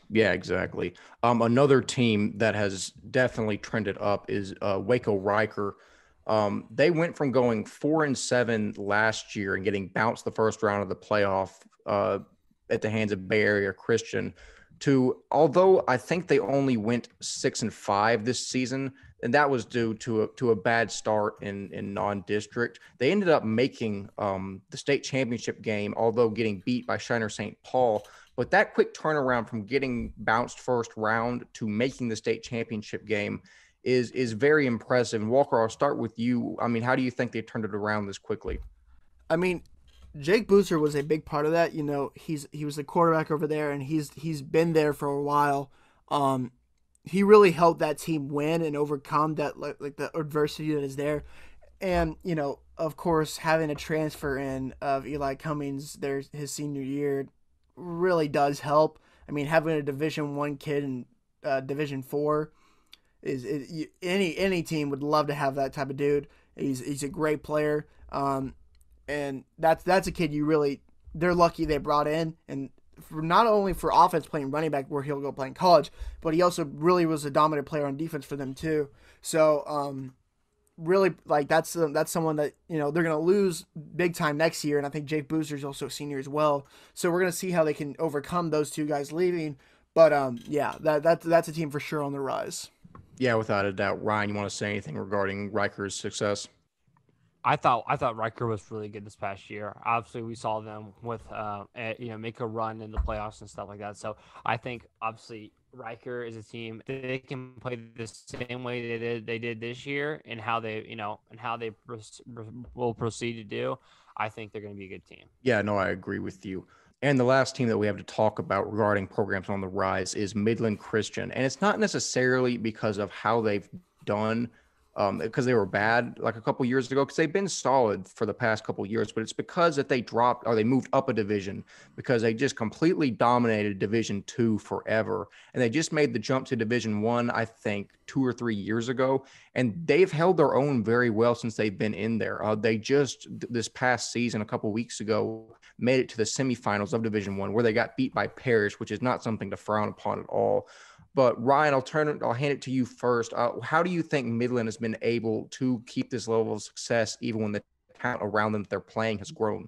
A: Yeah, exactly. Um, another team that has definitely trended up is uh, Waco Reicher. Um, they went from going four and seven last year and getting bounced the first round of the playoff uh, at the hands of Bay Area Christian to although I think they only went six and five this season, and that was due to a, to a bad start in in non-district. They ended up making um, the state championship game, although getting beat by Shiner St. Paul. But that quick turnaround from getting bounced first round to making the state championship game is is very impressive. And Walker, I'll start with you. I mean, how do you think they turned it around this quickly?
C: I mean, Jake Boozer was a big part of that. You know, he's he was the quarterback over there, and he's he's been there for a while. Um, he really helped that team win and overcome that like, like the adversity that is there. And you know, of course, having a transfer in of Eli Cummings there his senior year really does help. I mean, having a Division One kid in uh, Division Four is, is, any any team would love to have that type of dude. He's he's a great player. Um, and that's that's a kid you really they're lucky they brought in and not only for offense playing running back where he'll go play in college, but he also really was a dominant player on defense for them too. So um, really like that's that's someone that you know they're gonna lose big time next year, and I think Jake Boozer's also a senior as well. So we're gonna see how they can overcome those two guys leaving. But um, yeah, that that that's a team for sure on the rise.
A: Yeah, without a doubt. Ryan, you want to say anything regarding Reicher's success?
B: I thought I thought Reicher was really good this past year. Obviously, we saw them with uh, you know make a run in the playoffs and stuff like that. So I think obviously Reicher is a team they can play the same way they did they did this year and how they you know and how they will proceed to do. I think they're going to be a good team.
A: Yeah, no, I agree with you. And the last team that we have to talk about regarding programs on the rise is Midland Christian, and it's not necessarily because of how they've done um, because they were bad like a couple years ago because they've been solid for the past couple years but it's because that they dropped or they moved up a division because they just completely dominated division two forever and they just made the jump to division one i think two or three years ago and they've held their own very well since they've been in there. Uh, they just this past season a couple weeks ago made it to the semifinals of division one where they got beat by Parish which is not something to frown upon at all but Ryan, I'll turn it. I'll hand it to you first. Uh, how do you think Midland has been able to keep this level of success even when the talent around them that they're playing has grown?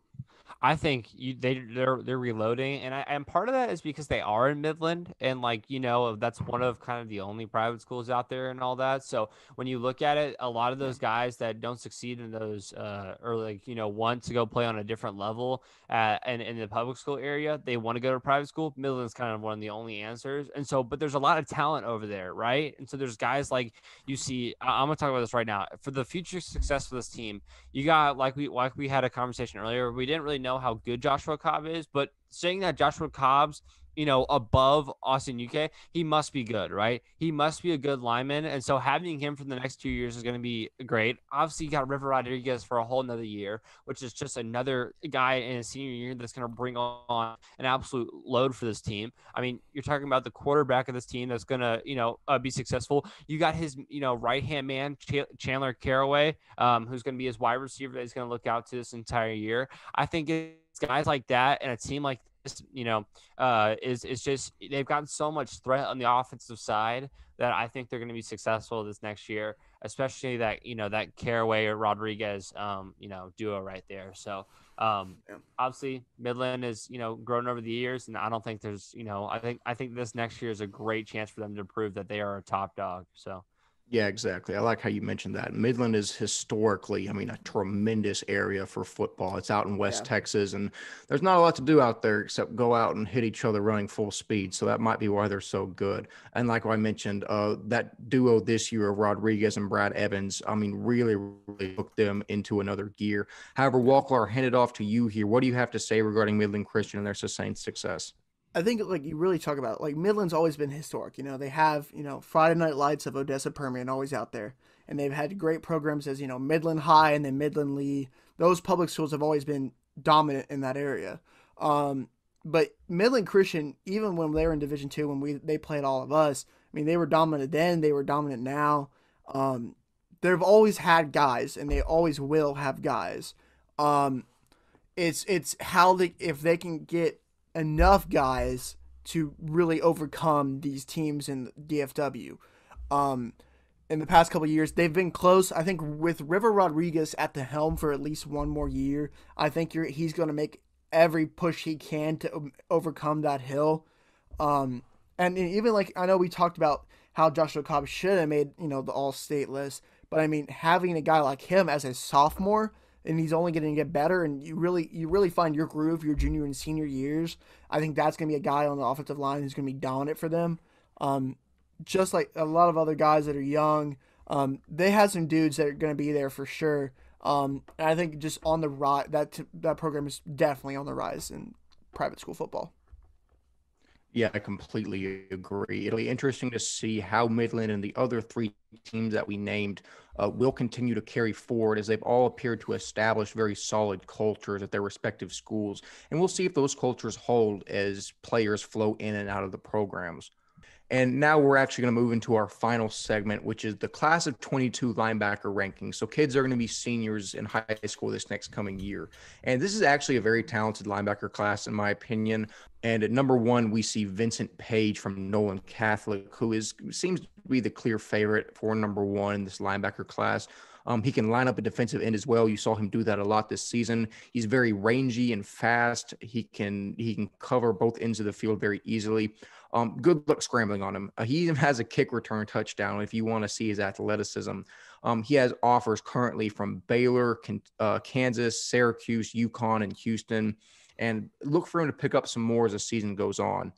B: I think you, they they're they're reloading, and I and part of that is because they are in Midland, and like you know that's one of kind of the only private schools out there and all that. So when you look at it, a lot of those guys that don't succeed in those uh, or like you know want to go play on a different level at, and in the public school area, they want to go to private school. Midland's kind of one of the only answers, and so but there's a lot of talent over there, right? And so there's guys like you see. I'm gonna talk about this right now for the future success of this team. You got like we like we had a conversation earlier. We didn't really know how good Joshua Cobb is, but saying that Joshua Cobb's you know, above Austin UK, he must be good, right? He must be a good lineman. And so having him for the next two years is going to be great. Obviously, you got River Rodriguez for a whole nother year, which is just another guy in his senior year that's going to bring on an absolute load for this team. I mean, you're talking about the quarterback of this team that's going to, you know, uh, be successful. You got his, you know, right hand man, Ch- Chandler Caraway, um, who's going to be his wide receiver that he's going to look out to this entire year. I think it's guys like that and a team like you know, uh, is is just they've gotten so much threat on the offensive side that I think they're going to be successful this next year, especially that you know that Caraway or Rodriguez, um, you know, duo right there. So um, yeah. obviously Midland is you know grown over the years, and I don't think there's you know I think I think this next year is a great chance for them to prove that they are a top dog. So.
A: Yeah, exactly. I like how you mentioned that. Midland is historically, I mean, a tremendous area for football. It's out in West yeah. Texas, and there's not a lot to do out there except go out and hit each other running full speed. So that might be why they're so good. And like I mentioned, uh, that duo this year of Rodriguez and Brad Evans, I mean, really, really took them into another gear. However, Walker, I'll hand it off to you here. What do you have to say regarding Midland Christian and their sustained success?
C: I think like you really talk about like Midland's always been historic. You know, they have you know Friday Night Lights of Odessa Permian always out there, and they've had great programs as you know Midland High and then Midland Lee. Those public schools have always been dominant in that area. Um, but Midland Christian, even when they were in Division Two, when we they played all of us, I mean they were dominant then, they were dominant now. Um, they've always had guys, and they always will have guys. Um, it's it's how they if they can get enough guys to really overcome these teams in DFW. Um, in the past couple years, they've been close. I think with River Rodriguez at the helm for at least one more year, I think he's going to make every push he can to overcome that hill. Um, and even like I know we talked about how Joshua Cobb should have made you know the All State list, but I mean having a guy like him as a sophomore and he's only going to get better. And you really, you really find your groove your junior and senior years. I think that's going to be a guy on the offensive line who's going to be dominant for them. Um, just like a lot of other guys that are young, um, they have some dudes that are going to be there for sure. Um, and I think just on the rise, that that program is definitely on the rise in private school football.
A: Yeah, I completely agree. It'll be interesting to see how Midland and the other three teams that we named uh, will continue to carry forward as they've all appeared to establish very solid cultures at their respective schools. And we'll see if those cultures hold as players flow in and out of the programs. And now we're actually going to move into our final segment, which is the class of 22 linebacker rankings. So kids are going to be seniors in high school this next coming year. And this is actually a very talented linebacker class, in my opinion. And at number one, we see Vincent Page from Nolan Catholic, who is seems to be the clear favorite for number one in this linebacker class. Um, he can line up a defensive end as well. You saw him do that a lot this season. He's very rangy and fast. He can he can cover both ends of the field very easily. Um, good luck scrambling on him. Uh, he even has a kick return touchdown if you want to see his athleticism. Um, he has offers currently from Baylor, uh, Kansas, Syracuse, UConn, and Houston. And look for him to pick up some more as the season goes on.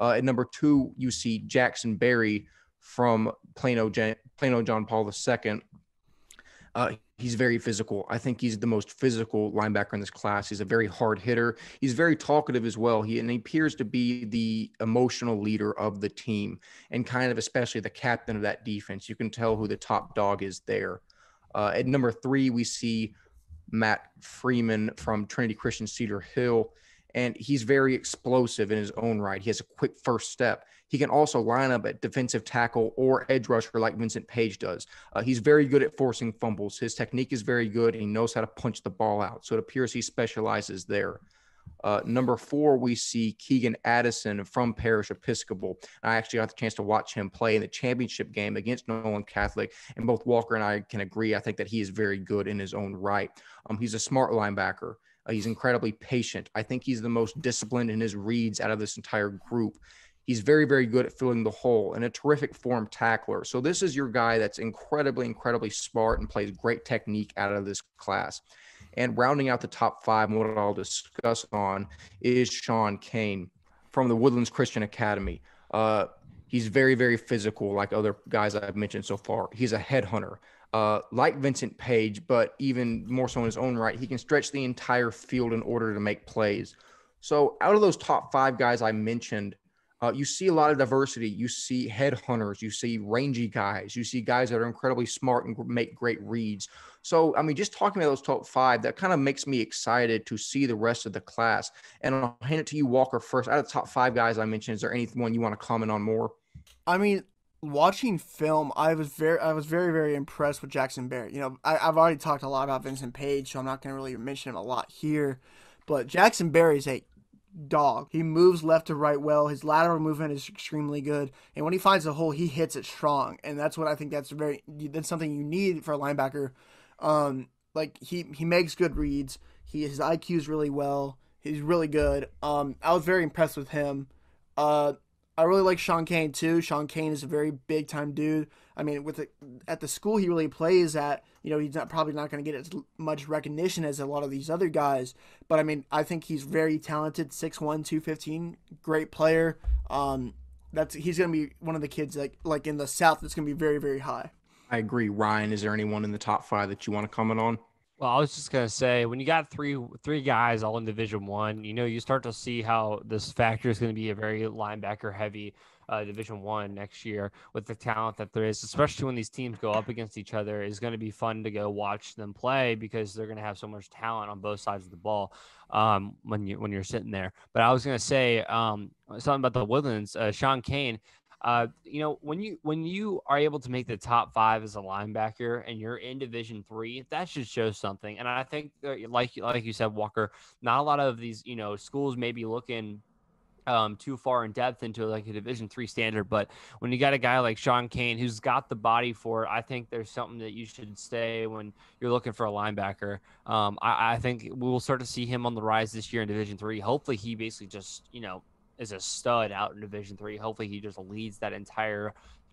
A: Uh, at number two, you see Jackson Berry from Plano, Plano John Paul II. Uh, he's very physical. I think he's the most physical linebacker in this class. He's a very hard hitter. He's very talkative as well. He and he appears to be the emotional leader of the team and kind of especially the captain of that defense. You can tell who the top dog is there. Uh, at number three, we see Matt Freeman from Trinity Christian Cedar Hill and he's very explosive in his own right. He has a quick first step. He can also line up at defensive tackle or edge rusher like Vincent Page does. Uh, he's very good at forcing fumbles. His technique is very good. And he knows how to punch the ball out. So it appears he specializes there. Uh, number four, we see Keegan Addison from Parish Episcopal. I actually got the chance to watch him play in the championship game against Nolan Catholic, and both Walker and I can agree. I think that he is very good in his own right. Um, he's a smart linebacker. Uh, he's incredibly patient. I think he's the most disciplined in his reads out of this entire group. He's very, very good at filling the hole and a terrific form tackler. So this is your guy that's incredibly, incredibly smart and plays great technique out of this class. And rounding out the top five, what I'll discuss on is Sean Kane from the Woodlands Christian Academy. Uh, he's very, very physical, like other guys I've mentioned so far. He's a headhunter uh, like Vincent Page, but even more so in his own right, he can stretch the entire field in order to make plays. So, out of those top five guys I mentioned, uh, you see a lot of diversity. You see headhunters, you see rangy guys, you see guys that are incredibly smart and make great reads. So, I mean, just talking about those top five, that kind of makes me excited to see the rest of the class. And I'll hand it to you, Walker, first. Out of the top five guys I mentioned, is there anyone you want to comment on more?
C: I mean, watching film, I was very, I was very, very impressed with Jackson Berry. You know, I, have already talked a lot about Vincent Page, so I'm not going to really mention him a lot here. But Jackson Berry is a dog. He moves left to right well. His lateral movement is extremely good, and when he finds a hole, he hits it strong. And that's what I think that's very that's something you need for a linebacker. Um, like he he makes good reads. He his IQ is really well. He's really good. Um, I was very impressed with him. Uh, I really like Sean Kane too. Sean Kane is a very big time dude. I mean, with the, at the school he really plays at, you know, he's not probably not going to get as much recognition as a lot of these other guys. But I mean, I think he's very talented. 6'1", 215, great player. Um, that's he's going to be one of the kids like like in the South that's going to be very very high.
A: I agree. Ryan, is there anyone in the top five that you want to comment on?
B: Well, I was just gonna say when you got three three guys all in Division One, you know you start to see how this factor is going to be a very linebacker heavy uh, Division One next year with the talent that there is, especially when these teams go up against each other. Is going to be fun to go watch them play because they're going to have so much talent on both sides of the ball um, when you when you're sitting there. But I was going to say um, something about the Woodlands. Uh, Sean Kane uh, you know, when you when you are able to make the top five as a linebacker and you're in Division three, that should show something. And I think, like like you said, Walker, not a lot of these you know schools may be looking um, too far in depth into like a Division three standard. But when you got a guy like Sean Kane who's got the body for it, I think there's something that you should stay when you're looking for a linebacker. Um, I, I, think we will start to see him on the rise this year in Division three. Hopefully, he basically just you know is a stud out in Division Three. Hopefully, he just leads that entire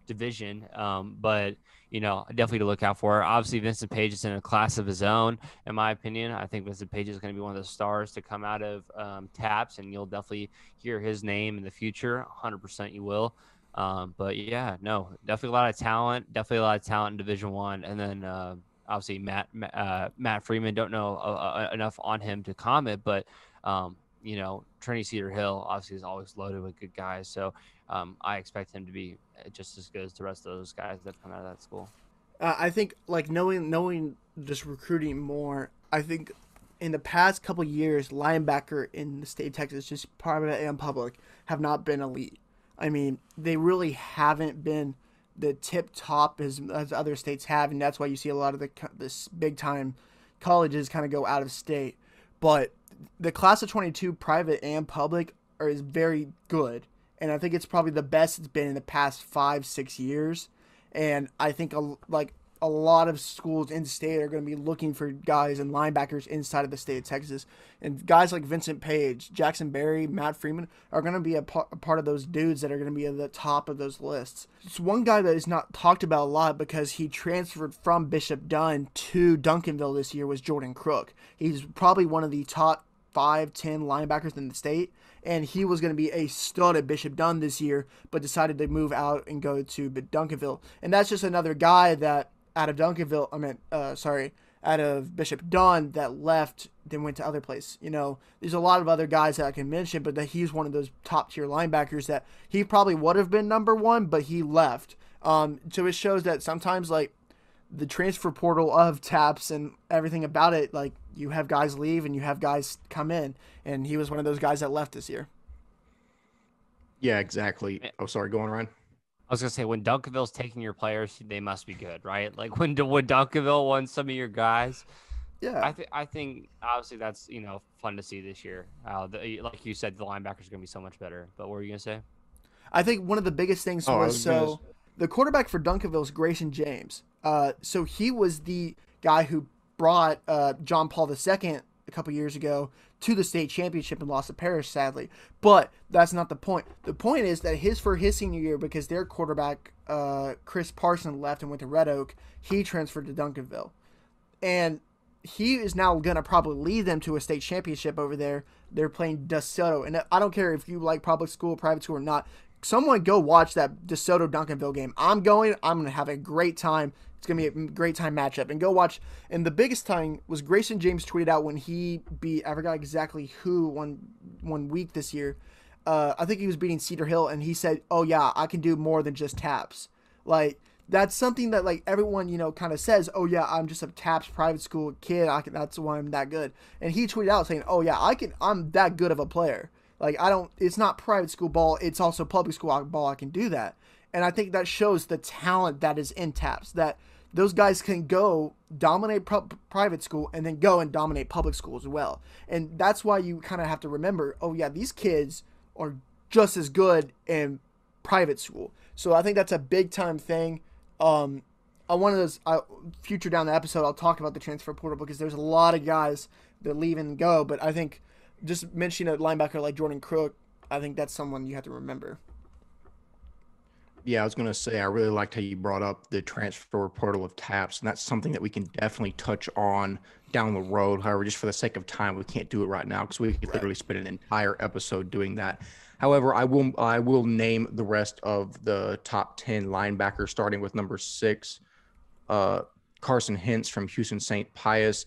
B: division. Um, but you know, definitely to look out for. Obviously, Vincent Page is in a class of his own, in my opinion. I think Vincent Page is going to be one of the stars to come out of um, TAPPS, and you'll definitely hear his name in the future. 100% you will. Um, but yeah, no, definitely a lot of talent. Definitely a lot of talent in Division One, and then uh, obviously Matt uh, Matt Freeman. Don't know uh, uh, enough on him to comment, but um, you know, Trinity Cedar Hill obviously is always loaded with good guys. So um, I expect him to be uh, just as good as the rest of those guys that come out of that school.
C: Uh, I think like knowing knowing just recruiting more. I think in the past couple years, linebacker in the state of Texas, just private and public, have not been elite. I mean, they really haven't been the tip top as, as other states have, and that's why you see a lot of the this big time colleges kind of go out of state. But the class of 22 private and public are is very good and i think it's probably the best it's been in the past five six years and i think a, like a lot of schools in state are going to be looking for guys and linebackers inside of the state of Texas. And guys like Vincent Page, Jackson Berry, Matt Freeman are going to be a, a part of those dudes that are going to be at the top of those lists. It's one guy that is not talked about a lot because he transferred from Bishop Dunne to Duncanville this year was Jordan Crook. He's probably one of the top five, ten linebackers in the state, and he was going to be a stud at Bishop Dunne this year, but decided to move out and go to Duncanville. And that's just another guy that out of Duncanville, I mean, uh, sorry, out of Bishop Dunne that left, then went to other place. You know, there's a lot of other guys that I can mention, but that he's one of those top tier linebackers that he probably would have been number one, but he left. Um, so it shows that sometimes like the transfer portal of TAPPS and everything about it, like you have guys leave and you have guys come in, and he was one of those guys that left this year.
A: Yeah, exactly. Oh, sorry, go on, Ryan.
B: I was gonna say when Duncanville's taking your players, they must be good, right? Like when when Duncanville won some of your guys.
C: Yeah,
B: I think I think obviously that's you know fun to see this year. Uh, the, like you said, the linebackers are gonna be so much better. But what were you gonna say?
C: I think one of the biggest things oh, was, was so the quarterback for Duncanville is Grayson James. Uh, so he was the guy who brought uh, John Paul II a couple years ago to the state championship and lost to Parish, sadly. But that's not the point. The point is that his for his senior year, because their quarterback uh, Chris Parson left and went to Red Oak, he transferred to Duncanville, and he is now gonna probably lead them to a state championship over there. They're playing DeSoto, and I don't care if you like public school, private school, or not. Someone go watch that DeSoto Duncanville game. I'm going. I'm gonna have a great time. It's gonna be a great time matchup, and go watch. And the biggest time was Grayson James tweeted out when he beat I forgot exactly who one one week this year. uh, I think he was beating Cedar Hill, and he said, "Oh yeah, I can do more than just TAPPS." Like that's something that like everyone you know kind of says, "Oh yeah, I'm just a TAPPS private school kid. I can. That's why I'm that good." And he tweeted out saying, "Oh yeah, I can. I'm that good of a player. Like I don't. It's not private school ball. It's also public school ball. I can do that." And I think that shows the talent that is in TAPPS. That those guys can go dominate private school and then go and dominate public school as well. And that's why you kind of have to remember, oh yeah, these kids are just as good in private school. So I think that's a big time thing. Um, I one of those uh, future down the episode, I'll talk about the transfer portal because there's a lot of guys that leave and go. But I think just mentioning a linebacker like Jordan Crook, I think that's someone you have to remember.
A: Yeah, I was going to say, I really liked how you brought up the transfer portal of TAPPS, and that's something that we can definitely touch on down the road. However, just for the sake of time, we can't do it right now because we could right. literally spend an entire episode doing that. However, I will I will name the rest of the top ten linebackers, starting with number six, uh, Carson Hentz from Houston St. Pius.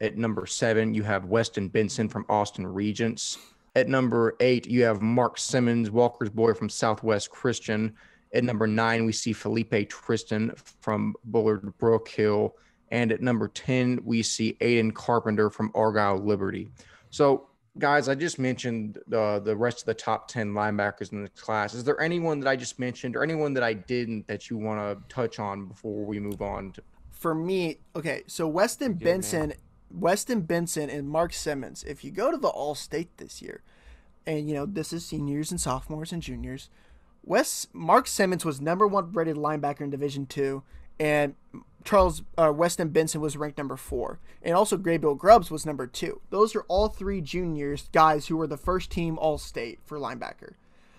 A: At number seven, you have Weston Benson from Austin Regents. At number eight, you have Mark Simmons, Walker's boy from Southwest Christian. At number nine, we see Felipe Tristan from Bullard Brook Hill. And at number 10, we see Aiden Carpenter from Argyle Liberty. So, guys, I just mentioned uh, the rest of the top 10 linebackers in the class. Is there anyone that I just mentioned or anyone that I didn't that you want to touch on before we move on? To-
C: For me, okay, so Weston Benson, man. Weston Benson and Mark Simmons, if you go to the All State this year, and you know, this is seniors and sophomores and juniors, Wes Mark Simmons was number one rated linebacker in Division Two, and Charles uh, Weston Benson was ranked number four, and also Graybill Grubbs was number two. Those are all three juniors, guys who were the first team All State for linebacker.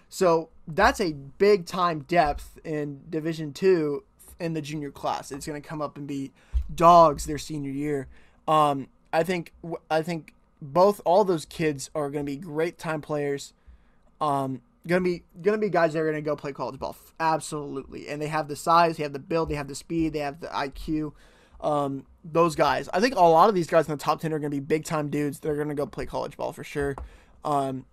C: So that's a big time depth in Division Two in the junior class. It's going to come up and be dogs their senior year. Um, I think I think both all those kids are going to be great time players. Um, gonna be gonna be guys that are gonna go play college ball, absolutely. And they have the size, they have the build, they have the speed, they have the IQ. Um, those guys, I think a lot of these guys in the top ten are gonna be big time dudes. They're gonna go play college ball for sure. Um,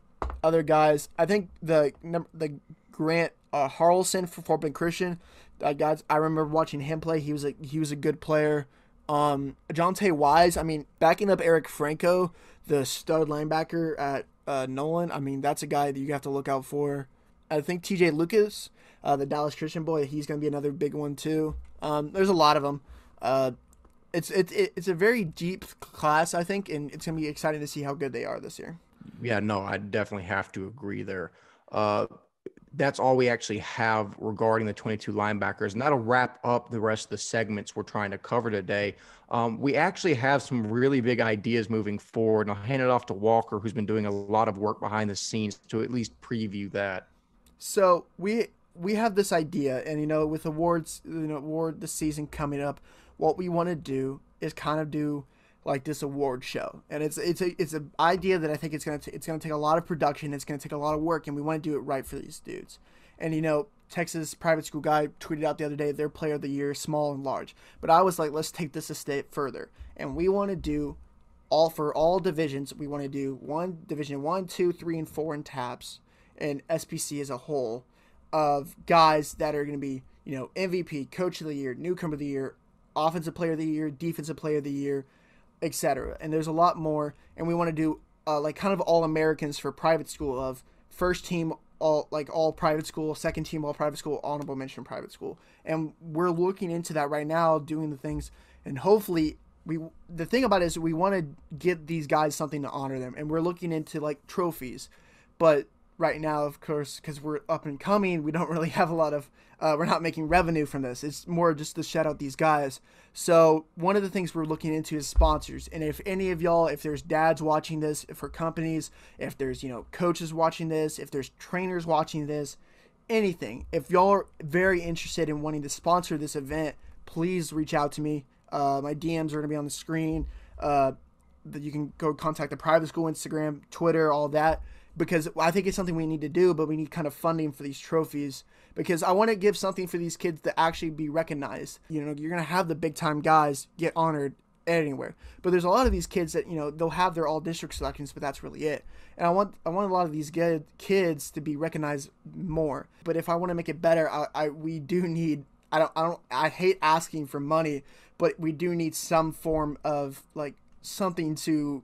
C: other guys, I think the the Grant uh, Harlson for Fort Bend Christian, uh, guys, I remember watching him play. He was a he was a good player. Um, Jonte Wise, I mean, backing up Eric Franco, the stud linebacker at uh, Nolan, I mean, that's a guy that you have to look out for. I think TJ Lucas, uh, the Dallas Christian boy, he's going to be another big one too. Um, there's a lot of them. Uh, it's it's it's a very deep class, I think, and it's going to be exciting to see how good they are this year.
A: Yeah, no, I definitely have to agree there. Uh, that's all we actually have regarding the 22 linebackers. And that'll wrap up the rest of the segments we're trying to cover today. Um, we actually have some really big ideas moving forward. And I'll hand it off to Walker, who's been doing a lot of work behind the scenes to at least preview that.
C: So we we have this idea, and you know, with awards, you know, award the season coming up, what we want to do is kind of do like this award show. And it's it's a it's an idea that i think it's gonna t- it's gonna take a lot of production it's gonna take a lot of work and we want to do it right for these dudes. And you know texas private school guy tweeted out the other day their player of the year small and large. But i was like let's take this a step further. And we want to do all for all divisions we want to do one division one two three and four in TAPPS and spc as a whole of guys that are going to be you know mvp coach of the year newcomer of the year offensive player of the year defensive player of the year etc. And there's a lot more, and we want to do uh, like kind of all Americans for private school of first team all like all private school, second team all private school, honorable mention private school, and we're looking into that right now, doing the things, and hopefully we the thing about it is we want to get these guys something to honor them, and we're looking into like trophies, but right now, of course, because we're up and coming, we don't really have a lot of, uh, we're not making revenue from this. It's more just to shout out these guys. So one of the things we're looking into is sponsors. And if any of y'all, if there's dads watching this for companies, if there's, you know, coaches watching this, if there's trainers watching this, anything, if y'all are very interested in wanting to sponsor this event, please reach out to me. Uh, my DMs are going to be on the screen. Uh, you can go contact the private school Instagram, Twitter, all that because I think it's something we need to do, but we need kind of funding for these trophies because I want to give something for these kids to actually be recognized. You know, you're going to have the big time guys get honored anywhere. But there's a lot of these kids that you know they'll have their all district selections, but that's really it. And I want I want a lot of these good kids to be recognized more. But if I want to make it better, I, I we do need I don't I don't I hate asking for money, but we do need some form of like something to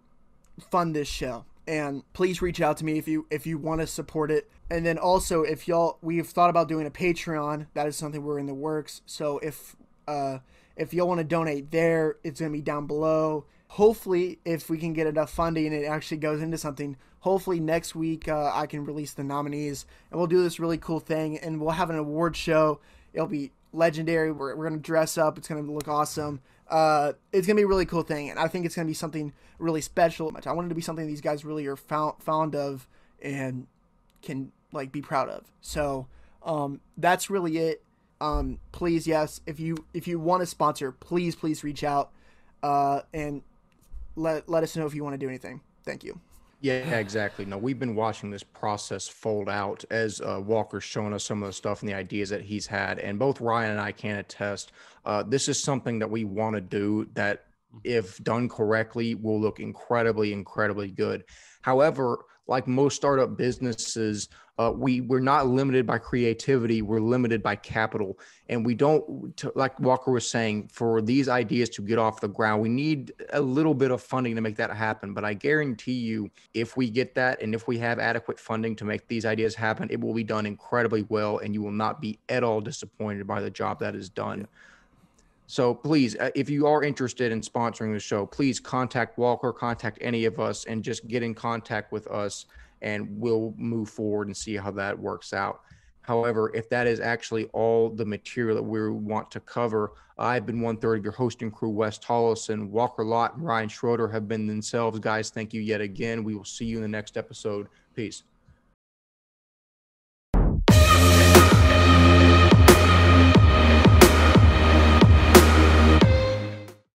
C: fund this show. And please reach out to me if you if you want to support it. And then also if y'all we've thought about doing a Patreon, that is something we're in the works. So if uh if y'all want to donate there, it's going to be down below. Hopefully, if we can get enough funding and it actually goes into something, hopefully next week uh, I can release the nominees and we'll do this really cool thing and we'll have an award show. It'll be legendary. We're, we're going to dress up. It's going to look awesome. Uh, it's to be a really cool thing. And I think it's to be something really special. I want it to be something these guys really are found, fond of and can like be proud of. So um, that's really it um, please yes if you if you want to sponsor please please reach out uh, and let let us know if you want to do anything thank you
A: yeah exactly. No we've been watching this process fold out as uh, walker's showing us some of the stuff and the ideas that he's had and both ryan and i can attest uh, this is something that we want to do that if done correctly will look incredibly incredibly good. However like most startup businesses, uh, we we're not limited by creativity. We're limited by capital, and we don't. To, like Walker was saying, for these ideas to get off the ground, we need a little bit of funding to make that happen. But I guarantee you, if we get that, and if we have adequate funding to make these ideas happen, it will be done incredibly well, and you will not be at all disappointed by the job that is done. Yeah. So please, uh, if you are interested in sponsoring the show, please contact Walker, contact any of us, and just get in contact with us, and we'll move forward and see how that works out. However, if that is actually all the material that we want to cover, I've been one third of your hosting crew, Wes Tolleson, Walker Lott, and Ryan Schroeder have been themselves. Guys, thank you yet again. We will see you in the next episode. Peace.